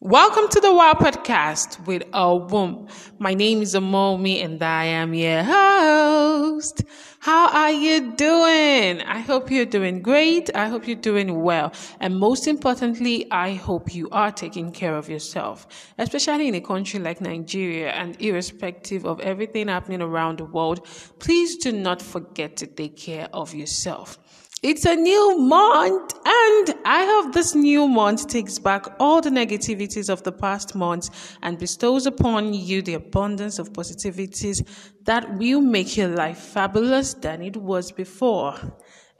Welcome to the Wow Podcast with a womb. My name is Amomi and I am your host. How are you doing? I hope you're doing great. I hope you're doing well. And most importantly, I hope you are taking care of yourself, especially in a country like Nigeria and irrespective of everything happening around the world. Please do not forget to take care of yourself. It's a new month, and I hope this new month takes back all the negativities of the past months and bestows upon you the abundance of positivities that will make your life fabulous than it was before.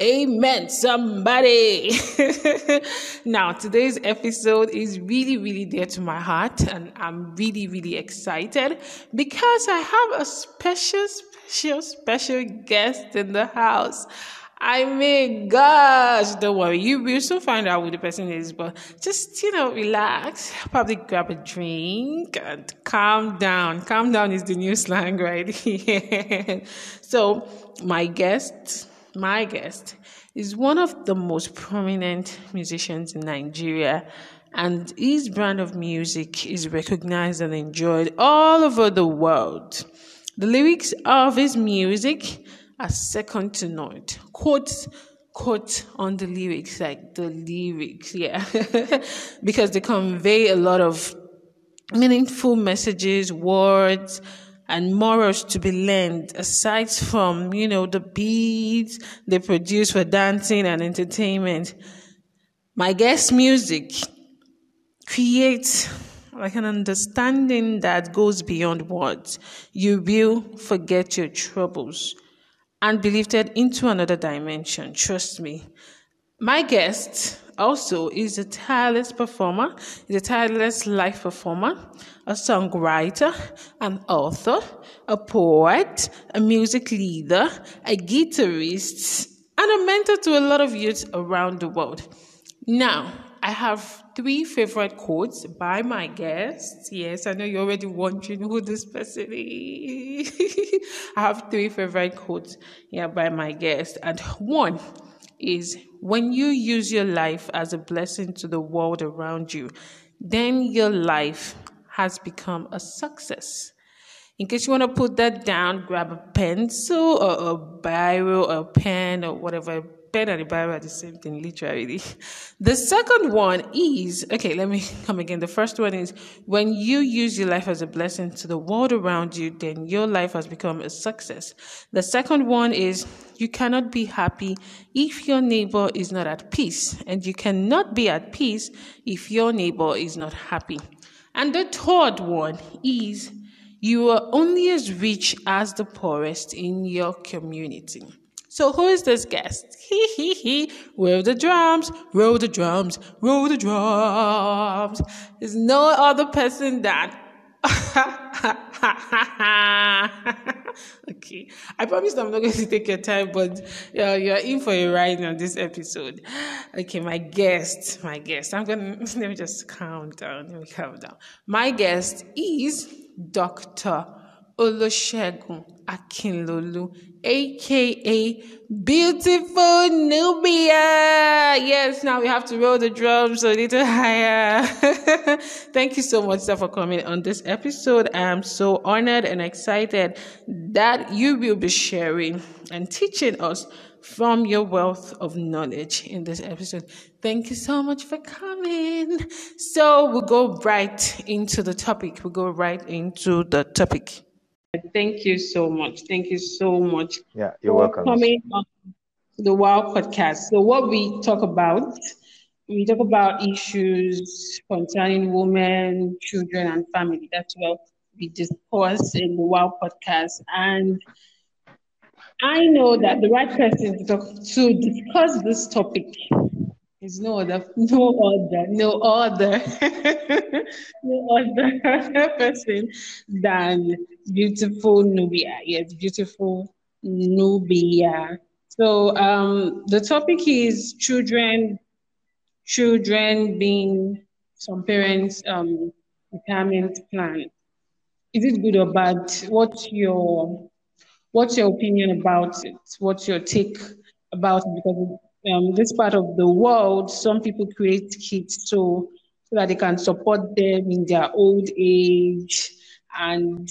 Amen, somebody. now, today's episode is really, really dear to my heart, and I'm really, really excited because I have a special, special, special guest in the house. I mean, gosh, don't worry. You will soon find out who the person is, but just, you know, relax, probably grab a drink and calm down. Calm down is the new slang right so, my guest, my guest is one of the most prominent musicians in Nigeria and his brand of music is recognized and enjoyed all over the world. The lyrics of his music are second to none. Quotes quote on the lyrics, like the lyrics, yeah, because they convey a lot of meaningful messages, words, and morals to be learned aside from, you know, the beats they produce for dancing and entertainment. My guest music creates like an understanding that goes beyond words. You will forget your troubles and be lifted into another dimension. Trust me. My guest also is a tireless performer, is a tireless life performer, a songwriter, an author, a poet, a music leader, a guitarist, and a mentor to a lot of youth around the world. Now, I have three favorite quotes by my guests. Yes, I know you're already wondering who this person is. I have three favorite quotes yeah, by my guest. And one is when you use your life as a blessing to the world around you, then your life has become a success. In case you want to put that down, grab a pencil or a biro or a pen or whatever pen and the Bible are the same thing, literally. The second one is okay, let me come again. The first one is when you use your life as a blessing to the world around you, then your life has become a success. The second one is you cannot be happy if your neighbor is not at peace, and you cannot be at peace if your neighbor is not happy. And the third one is you are only as rich as the poorest in your community. So who is this guest? He he he. Roll the drums, roll the drums, roll the drums. There's no other person that. okay, I promise I'm not going to take your time, but yeah, you're in for a ride on this episode. Okay, my guest, my guest. I'm gonna let me just calm down. Let me calm down. My guest is Doctor Olusegun Akinlolu, aka Beautiful Nubia. Yes, now we have to roll the drums a little higher. Thank you so much, sir, for coming on this episode. I am so honored and excited that you will be sharing and teaching us from your wealth of knowledge in this episode. Thank you so much for coming. So we'll go right into the topic. We'll go right into the topic. Thank you so much. Thank you so much. Yeah, you're welcome. Coming on the Wow podcast. So what we talk about, we talk about issues concerning women, children, and family. That's what we discuss in the Wow podcast. And I know that the right person to, talk, to discuss this topic is no other, no other, no other, no other person than beautiful Nubia. Yes, beautiful Nubia. So um, the topic is children, children being some parents' um, retirement plan. Is it good or bad? What's your What's your opinion about it? What's your take about it? Because um, this part of the world, some people create kids so so that they can support them in their old age. And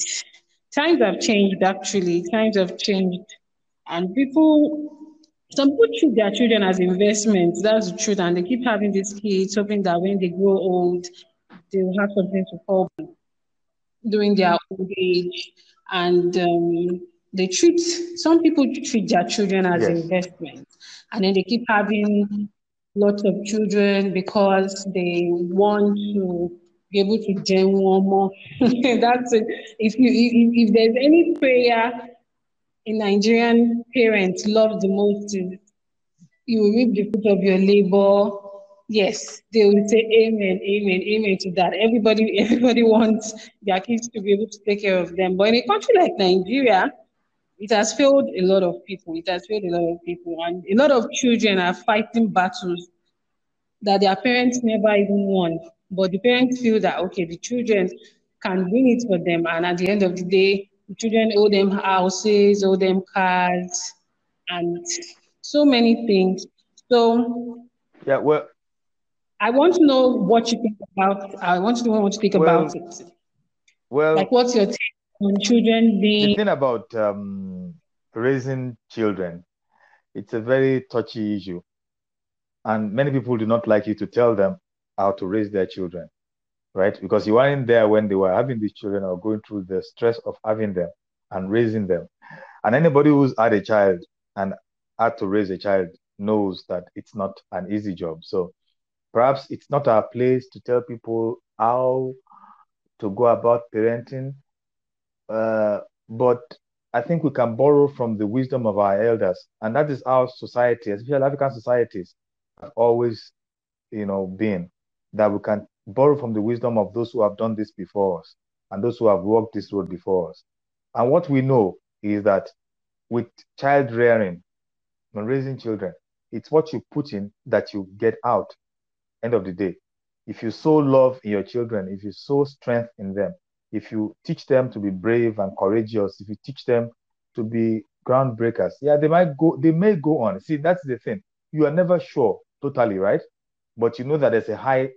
times have changed, actually. Times have changed. And people, some people treat their children as investments. That's the truth. And they keep having these kids, hoping that when they grow old, they will have something to fall during their old age. And um, they treat, some people treat their children as yes. investments. And then they keep having lots of children because they want to be able to gen one more. That's it. If you if, if there's any prayer in Nigerian parents love the most you will reap the fruit of your labor. Yes, they will say amen, amen, amen to that. Everybody, everybody wants their kids to be able to take care of them. But in a country like Nigeria, it has failed a lot of people. It has failed a lot of people, and a lot of children are fighting battles that their parents never even won. But the parents feel that okay, the children can win it for them, and at the end of the day, the children owe them houses, owe them cars, and so many things. So yeah, well, I want to know what you think about. I want to know what you think well, about it. Well, like, what's your take children? The thing about um, raising children, it's a very touchy issue and many people do not like you to tell them how to raise their children, right? Because you weren't there when they were having these children or going through the stress of having them and raising them. And anybody who's had a child and had to raise a child knows that it's not an easy job. So perhaps it's not our place to tell people how to go about parenting. Uh, but I think we can borrow from the wisdom of our elders. And that is our society, especially African societies, have always, you know, been that we can borrow from the wisdom of those who have done this before us and those who have walked this road before us. And what we know is that with child rearing, when raising children, it's what you put in that you get out. End of the day. If you sow love in your children, if you sow strength in them, if you teach them to be brave and courageous, if you teach them to be groundbreakers, yeah, they might go, they may go on. See, that's the thing. You are never sure totally, right? But you know that there's a high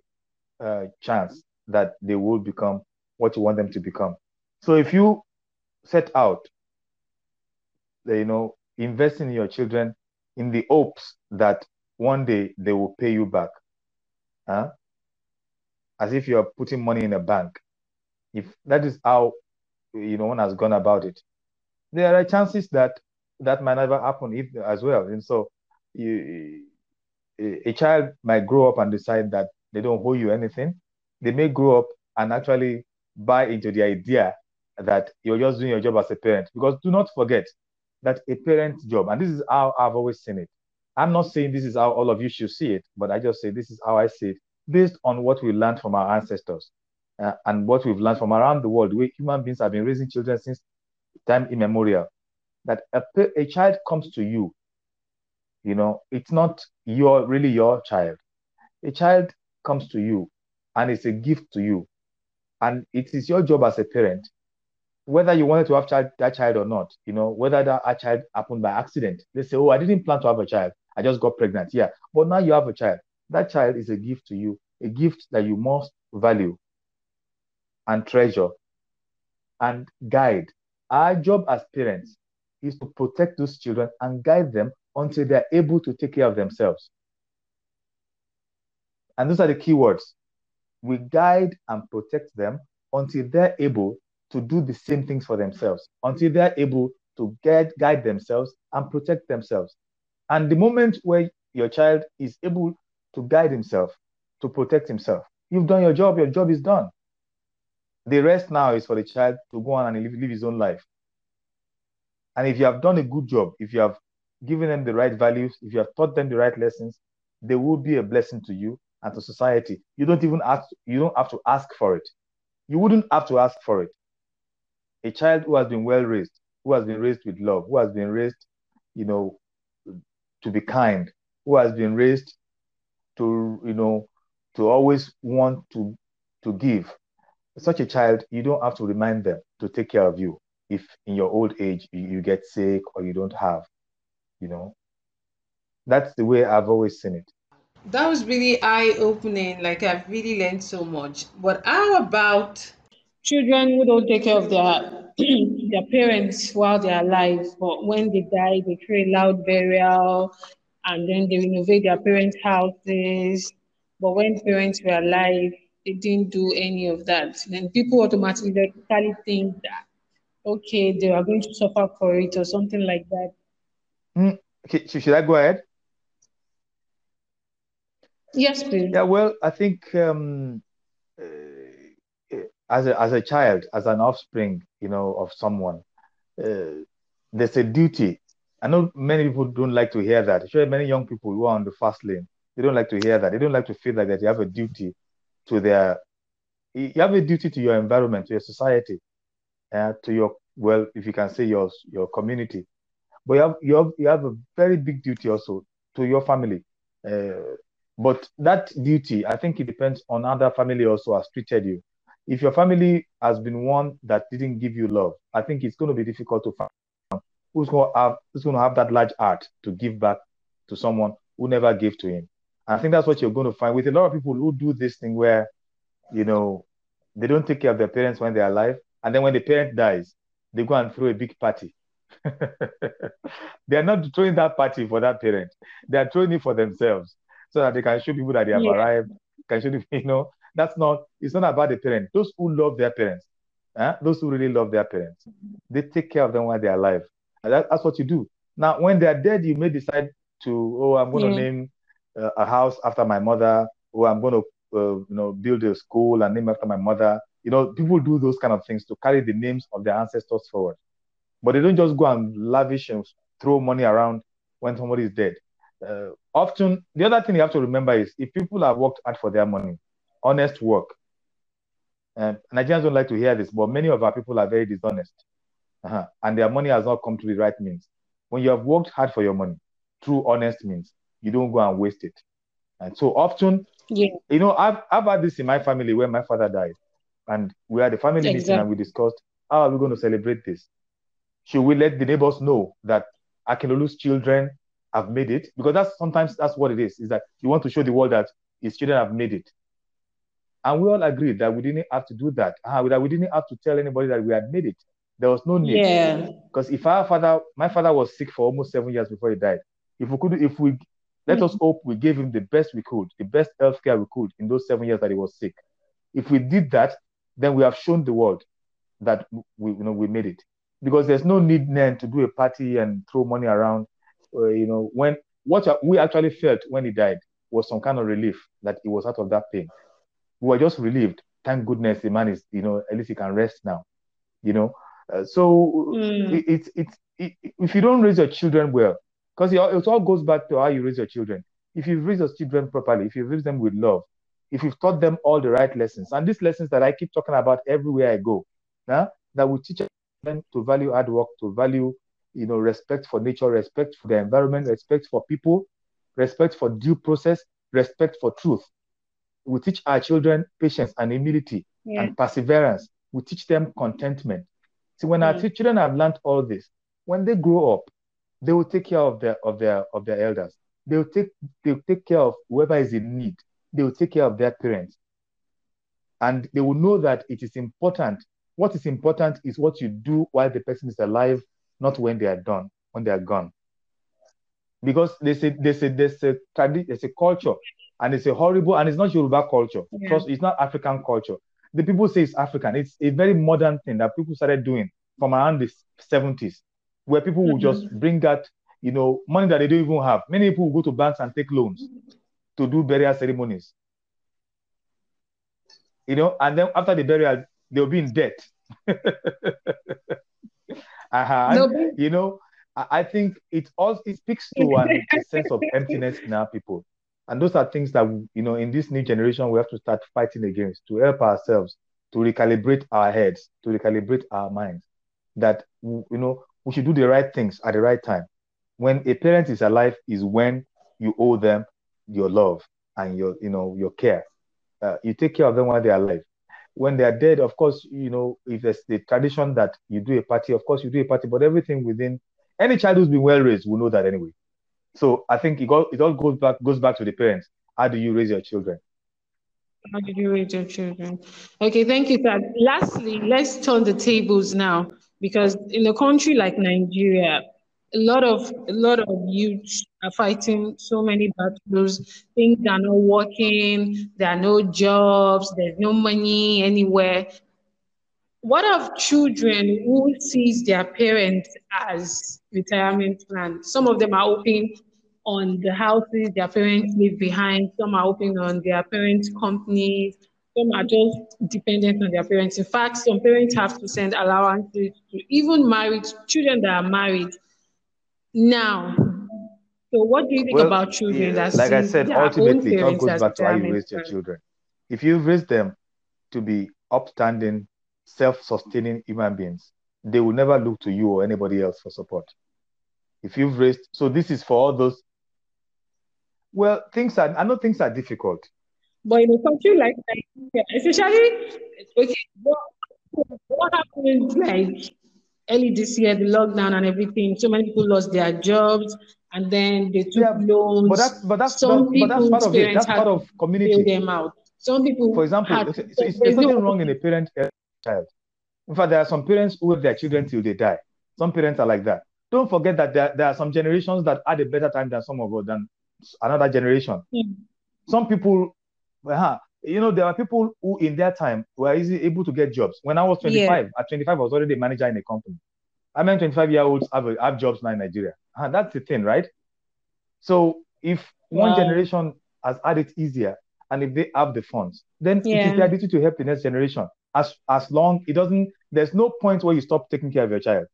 uh, chance that they will become what you want them to become. So if you set out, you know, investing in your children in the hopes that one day they will pay you back, huh? as if you're putting money in a bank. If that is how you know one has gone about it, there are chances that that might never happen if as well. And so you a child might grow up and decide that they don't owe you anything. They may grow up and actually buy into the idea that you're just doing your job as a parent. Because do not forget that a parent's job, and this is how I've always seen it. I'm not saying this is how all of you should see it, but I just say this is how I see it, based on what we learned from our ancestors uh, and what we've learned from around the world, where human beings have been raising children since time immemorial. That a, a child comes to you you know, it's not your really your child. A child comes to you and it's a gift to you. And it is your job as a parent, whether you wanted to have child, that child or not, you know, whether that child happened by accident. They say, Oh, I didn't plan to have a child. I just got pregnant. Yeah. But now you have a child. That child is a gift to you, a gift that you must value and treasure and guide. Our job as parents is to protect those children and guide them until they're able to take care of themselves. And those are the key words. We guide and protect them until they're able to do the same things for themselves, until they're able to get, guide themselves and protect themselves. And the moment where your child is able to guide himself, to protect himself, you've done your job, your job is done. The rest now is for the child to go on and live, live his own life. And if you have done a good job, if you have given them the right values, if you have taught them the right lessons, they will be a blessing to you and to society. You don't even ask, you don't have to ask for it. You wouldn't have to ask for it. A child who has been well raised, who has been raised with love, who has been raised, you know, to be kind, who has been raised to, you know, to always want to to give. Such a child, you don't have to remind them to take care of you if in your old age you, you get sick or you don't have you know that's the way i've always seen it That was really eye opening. Like, I've really learned so much. But how about children who don't take care of their their parents while they're alive, but when they die, they create loud burial and then they renovate their parents' houses. But when parents were alive, they didn't do any of that. Then people automatically think that okay, they are going to suffer for it or something like that. Mm, okay, should I go ahead? Yes, please. Yeah, well, I think um, uh, as a as a child, as an offspring, you know, of someone, uh, there's a duty. I know many people don't like to hear that. Sure, many young people who are on the fast lane, they don't like to hear that. They don't like to feel like that you have a duty to their, you have a duty to your environment, to your society, uh, to your well, if you can say your your community, but you have you have you have a very big duty also to your family. Uh, but that duty, I think it depends on how that family also has treated you. If your family has been one that didn't give you love, I think it's going to be difficult to find who's going to have who's going to have that large heart to give back to someone who never gave to him. I think that's what you're going to find with a lot of people who do this thing where, you know, they don't take care of their parents when they're alive, and then when the parent dies, they go and throw a big party. they are not throwing that party for that parent; they are throwing it for themselves so that they can show people that they have yeah. arrived. Can show them, you know, that's not. It's not about the parents. Those who love their parents, eh? those who really love their parents, they take care of them while they're alive. That, that's what you do. Now, when they're dead, you may decide to, oh, I'm going to yeah. name a house after my mother, or I'm going to, uh, you know, build a school and name after my mother. You know, people do those kind of things to carry the names of their ancestors forward. But they don't just go and lavish and throw money around when somebody is dead uh, often the other thing you have to remember is if people have worked hard for their money, honest work. And Nigerians don't like to hear this, but many of our people are very dishonest, uh-huh. and their money has not come to the right means. When you have worked hard for your money through honest means, you don't go and waste it. And so often, yeah. you know, I've I've had this in my family when my father died, and we had a family exactly. meeting and we discussed how are we going to celebrate this. Should we let the neighbors know that Akinlolu's children have made it because that's sometimes that's what it is is that you want to show the world that his children have made it and we all agreed that we didn't have to do that uh, that we didn't have to tell anybody that we had made it there was no need yeah because if our father my father was sick for almost seven years before he died if we could if we let mm-hmm. us hope we gave him the best we could the best health care we could in those seven years that he was sick if we did that then we have shown the world that we you know we made it because there's no need then to do a party and throw money around uh, you know, when what we actually felt when he died was some kind of relief that he was out of that pain. We were just relieved. Thank goodness the man is, you know, at least he can rest now. You know, uh, so mm. it's it, it, it, if you don't raise your children well, because it, all goes back to how you raise your children. If you raise your children properly, if you raise them with love, if you've taught them all the right lessons, and these lessons that I keep talking about everywhere I go, huh, that will teach them to value hard work, to value you know, respect for nature, respect for the environment, respect for people, respect for due process, respect for truth. We teach our children patience and humility yeah. and perseverance. We teach them contentment. See, when mm. our children have learned all this, when they grow up, they will take care of their of their of their elders. They will take they will take care of whoever is in need. They will take care of their parents. And they will know that it is important. What is important is what you do while the person is alive not when they are done, when they are gone. Because there's a there's a there's a there's a culture, and it's a horrible and it's not Yoruba culture. Yeah. It's not African culture. The people say it's African. It's a very modern thing that people started doing from around the 70s, where people mm-hmm. will just bring that, you know, money that they don't even have. Many people will go to banks and take loans to do burial ceremonies. You know, and then after the burial, they'll be in debt. Uh-huh. No, you know, I think it all it speaks to an, a sense of emptiness in our people. And those are things that you know in this new generation we have to start fighting against to help ourselves to recalibrate our heads, to recalibrate our minds. That you know we should do the right things at the right time. When a parent is alive, is when you owe them your love and your you know your care. Uh, you take care of them while they're alive when they are dead, of course, you know, if there's the tradition that you do a party, of course you do a party, but everything within any child who's been well raised will know that anyway. So I think it all, it all goes back goes back to the parents. How do you raise your children? How did you raise your children? Okay, thank you, sir. Lastly, let's turn the tables now because in a country like Nigeria, a lot of a lot of youth are fighting so many battles. Things are not working. There are no jobs. There's no money anywhere. What of children who sees their parents as retirement plan? Some of them are hoping on the houses their parents leave behind. Some are hoping on their parents' companies. Some are just dependent on their parents. In fact, some parents have to send allowances to even married children that are married now. So, what do you think Well, about children yeah, that like I said, ultimately, it all goes back to how you raise your children. If you raise them to be upstanding, self-sustaining human beings, they will never look to you or anybody else for support. If you've raised, so this is for all those. Well, things are. I know things are difficult. But in a country like Nigeria, especially, okay, what, what happened like early this year, the lockdown and everything? So many people lost their jobs and then they took Yeah, loans. but that's but that's Some but, but that's part of it. That's part of community. them out. Some people For example, had so it's, there's nothing no wrong in a parent child. In fact, there are some parents who have their children till they die. Some parents are like that. Don't forget that there, there are some generations that had a better time than some of us than another generation. Hmm. Some people, uh, you know, there are people who in their time were easily able to get jobs. When I was 25, at 25, I was already a manager in a company. I mean, 25 year olds have, a, have jobs now in Nigeria. Uh, that's the thing, right? So if one Wow. generation has had it easier and if they have the funds, then it Yeah. is their duty to help the next generation. As as long it doesn't, there's no point where you stop taking care of your child.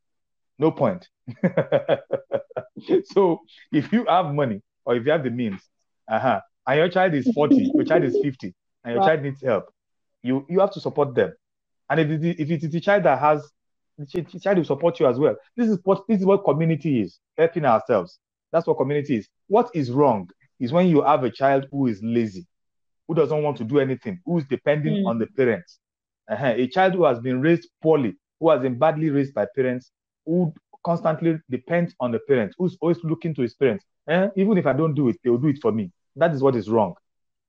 No point. so if you have money or if you have the means, uh-huh, and your child is 40, your child is 50, and your Wow. child needs help, you you have to support them. And if it, is- if it is the child that has the the child will support you as well. This is what this is what community is, helping ourselves. That's what community is. What is wrong is when you have a child who is lazy, who doesn't want to do anything, who is depending Mm. on the parents. Uh-huh. A child who has been raised poorly, who has been badly raised by parents, who constantly depends on the parents, who's always looking to his parents. Eh, even if I don't do it, they will do it for me. That is what is wrong.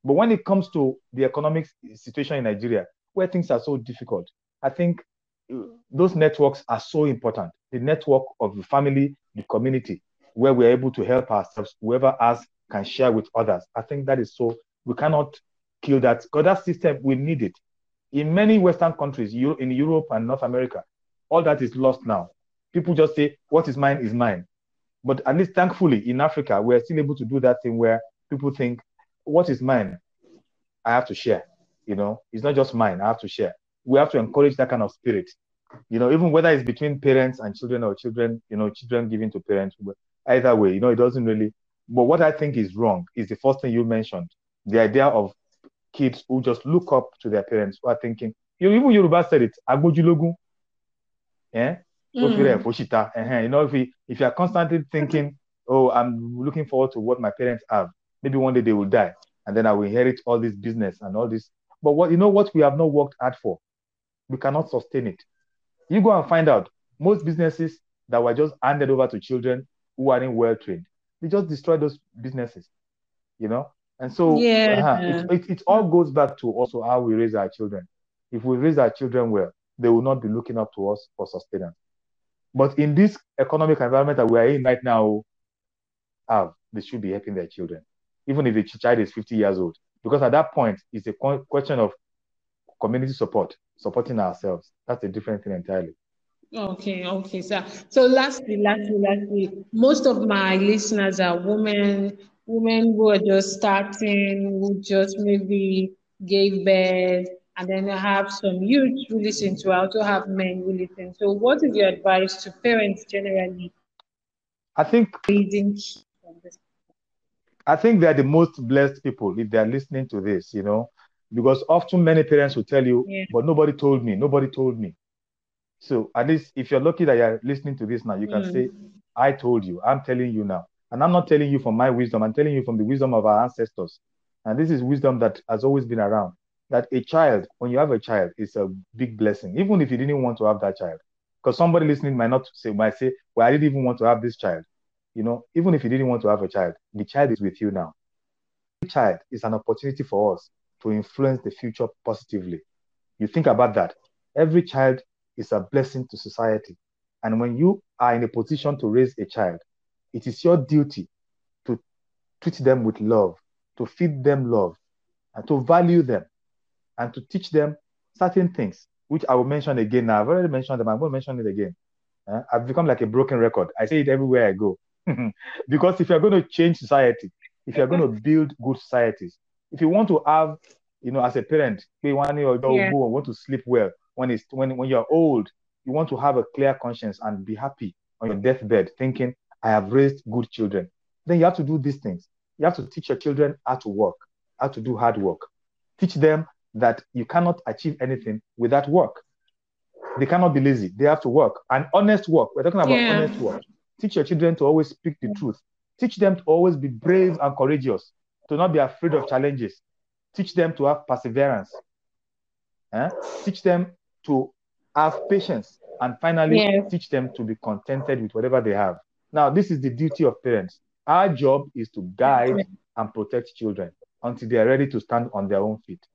But when it comes to the economic situation in Nigeria, where things are so difficult, I think uh, those networks are so important. The network of the family, the community, where we're able to help ourselves, whoever us can share with others. I think that is so, we cannot kill that because that system, we need it. In many Western countries, in Europe and North America, all that is lost now. People just say, what is mine is mine. But at least thankfully in Africa, we're still able to do that thing where people think, what is mine? I have to share. You know, it's not just mine, I have to share. We have to encourage that kind of spirit. You know, even whether it's between parents and children or children, you know, children giving to parents, either way, you know, it doesn't really. But what I think is wrong is the first thing you mentioned the idea of kids who just look up to their parents who are thinking, you even Yoruba said it, Agbojulogun. Yeah? Mm. You know, if if you are constantly thinking, oh, I'm looking forward to what my parents have, maybe one day they will die, and then I will inherit all this business and all this. But what you know, what we have not worked hard for, we cannot sustain it. You go and find out most businesses that were just handed over to children who aren't well trained, they just destroy those businesses. You know, and so Yeah. uh-huh, it, it, it all goes back to also how we raise our children. If we raise our children well, they will not be looking up to us for sustenance. But in this economic environment that we are in right now, have they should be helping their children, even if the child is 50 years old. Because at that point, it's a question of community support, supporting ourselves. That's a different thing entirely. Okay, okay, sir. So lastly, lastly, lastly, most of my listeners are women, women who are just starting, who just maybe gave birth, and then I have some youth who listen to. I also have men who listen. So, what is your advice to parents generally I think raising kids from this? I think they are the most blessed people if they are listening to this, you know, because often many parents will tell you, Yeah. but nobody told me, nobody told me. So at least if you're lucky that you're listening to this now, you can Mm. say, I told you, I'm telling you now. And I'm not telling you from my wisdom, I'm telling you from the wisdom of our ancestors. And this is wisdom that has always been around. That a child, when you have a child, is a big blessing, even if you didn't want to have that child. Because somebody listening might not say, might say, Well, I didn't even want to have this child. You know, even if you didn't want to have a child, the child is with you now. The child is an opportunity for us to influence the future positively. You think about that. Every child is a blessing to society. And when you are in a position to raise a child, it is your duty to treat them with love, to feed them love, and to value them, and to teach them certain things, which I will mention again now. I've already mentioned them, I'm going to mention it again. Uh, I've become like a broken record. I say it everywhere I go. because if you're going to change society, if you're going to build good societies, if you want to have, you know, as a parent, you want yeah. want to sleep well when it's when when you're old, you want to have a clear conscience and be happy on your deathbed, thinking, I have raised good children. Then you have to do these things. You have to teach your children how to work, how to do hard work. Teach them that you cannot achieve anything without work. They cannot be lazy. They have to work. And honest work. We're talking about yeah. honest work. Teach your children to always speak the truth. Teach them to always be brave and courageous, to not be afraid of challenges. Teach them to have perseverance. Eh? Teach them to have patience. And finally, yes. teach them to be contented with whatever they have. Now, this is the duty of parents. Our job is to guide and protect children until they are ready to stand on their own feet.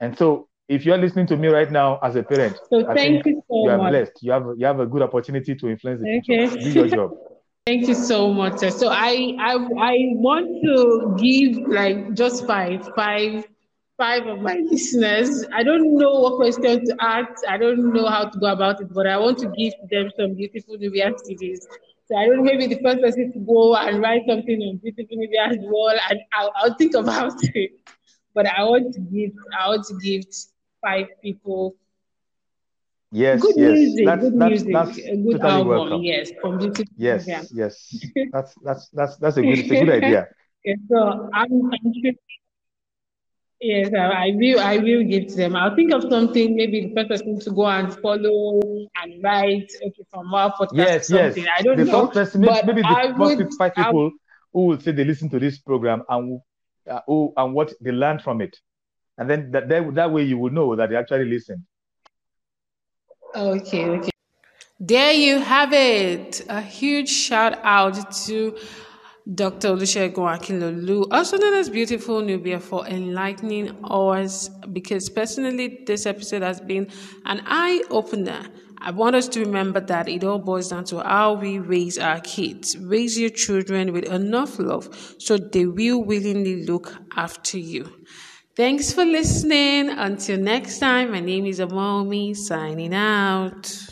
And so, if you're listening to me right now as a parent, so I thank you so you are much. blessed. You have you have a good opportunity to influence the okay. future. Do your job. Thank you so much. Sir. So I, I I want to give like just five five five of my listeners. I don't know what question to ask. I don't know how to go about it, but I want to give them some beautiful Nubia CDs. So I don't maybe the first person to go and write something on beautiful New Nubia wall, and I'll, I'll think about it. But I want to give, I want to give five people Yes, good yes. music, that's, good that's, music, that's a good totally album, welcome. yes, from Yes, Nubia. yes. That's that's that's that's a good, a good idea. Okay, so I'm, I'm sure Yes, I will. I will give to them. I'll think of something. Maybe the first person to go and follow and write. Okay, from our podcast. Yes, yes. I don't the know. First person, maybe, maybe the I first would, five people who will say they listen to this program and uh, who and what they learned from it, and then that that, that way you will know that they actually listened. Okay. Okay. There you have it. A huge shout out to Dr. Olusegun Akinlolu, also known as Beautiful Nubia, for enlightening us because personally, this episode has been an eye opener. I want us to remember that it all boils down to how we raise our kids. Raise your children with enough love so they will willingly look after you. Thanks for listening. Until next time, my name is Amomi, signing out.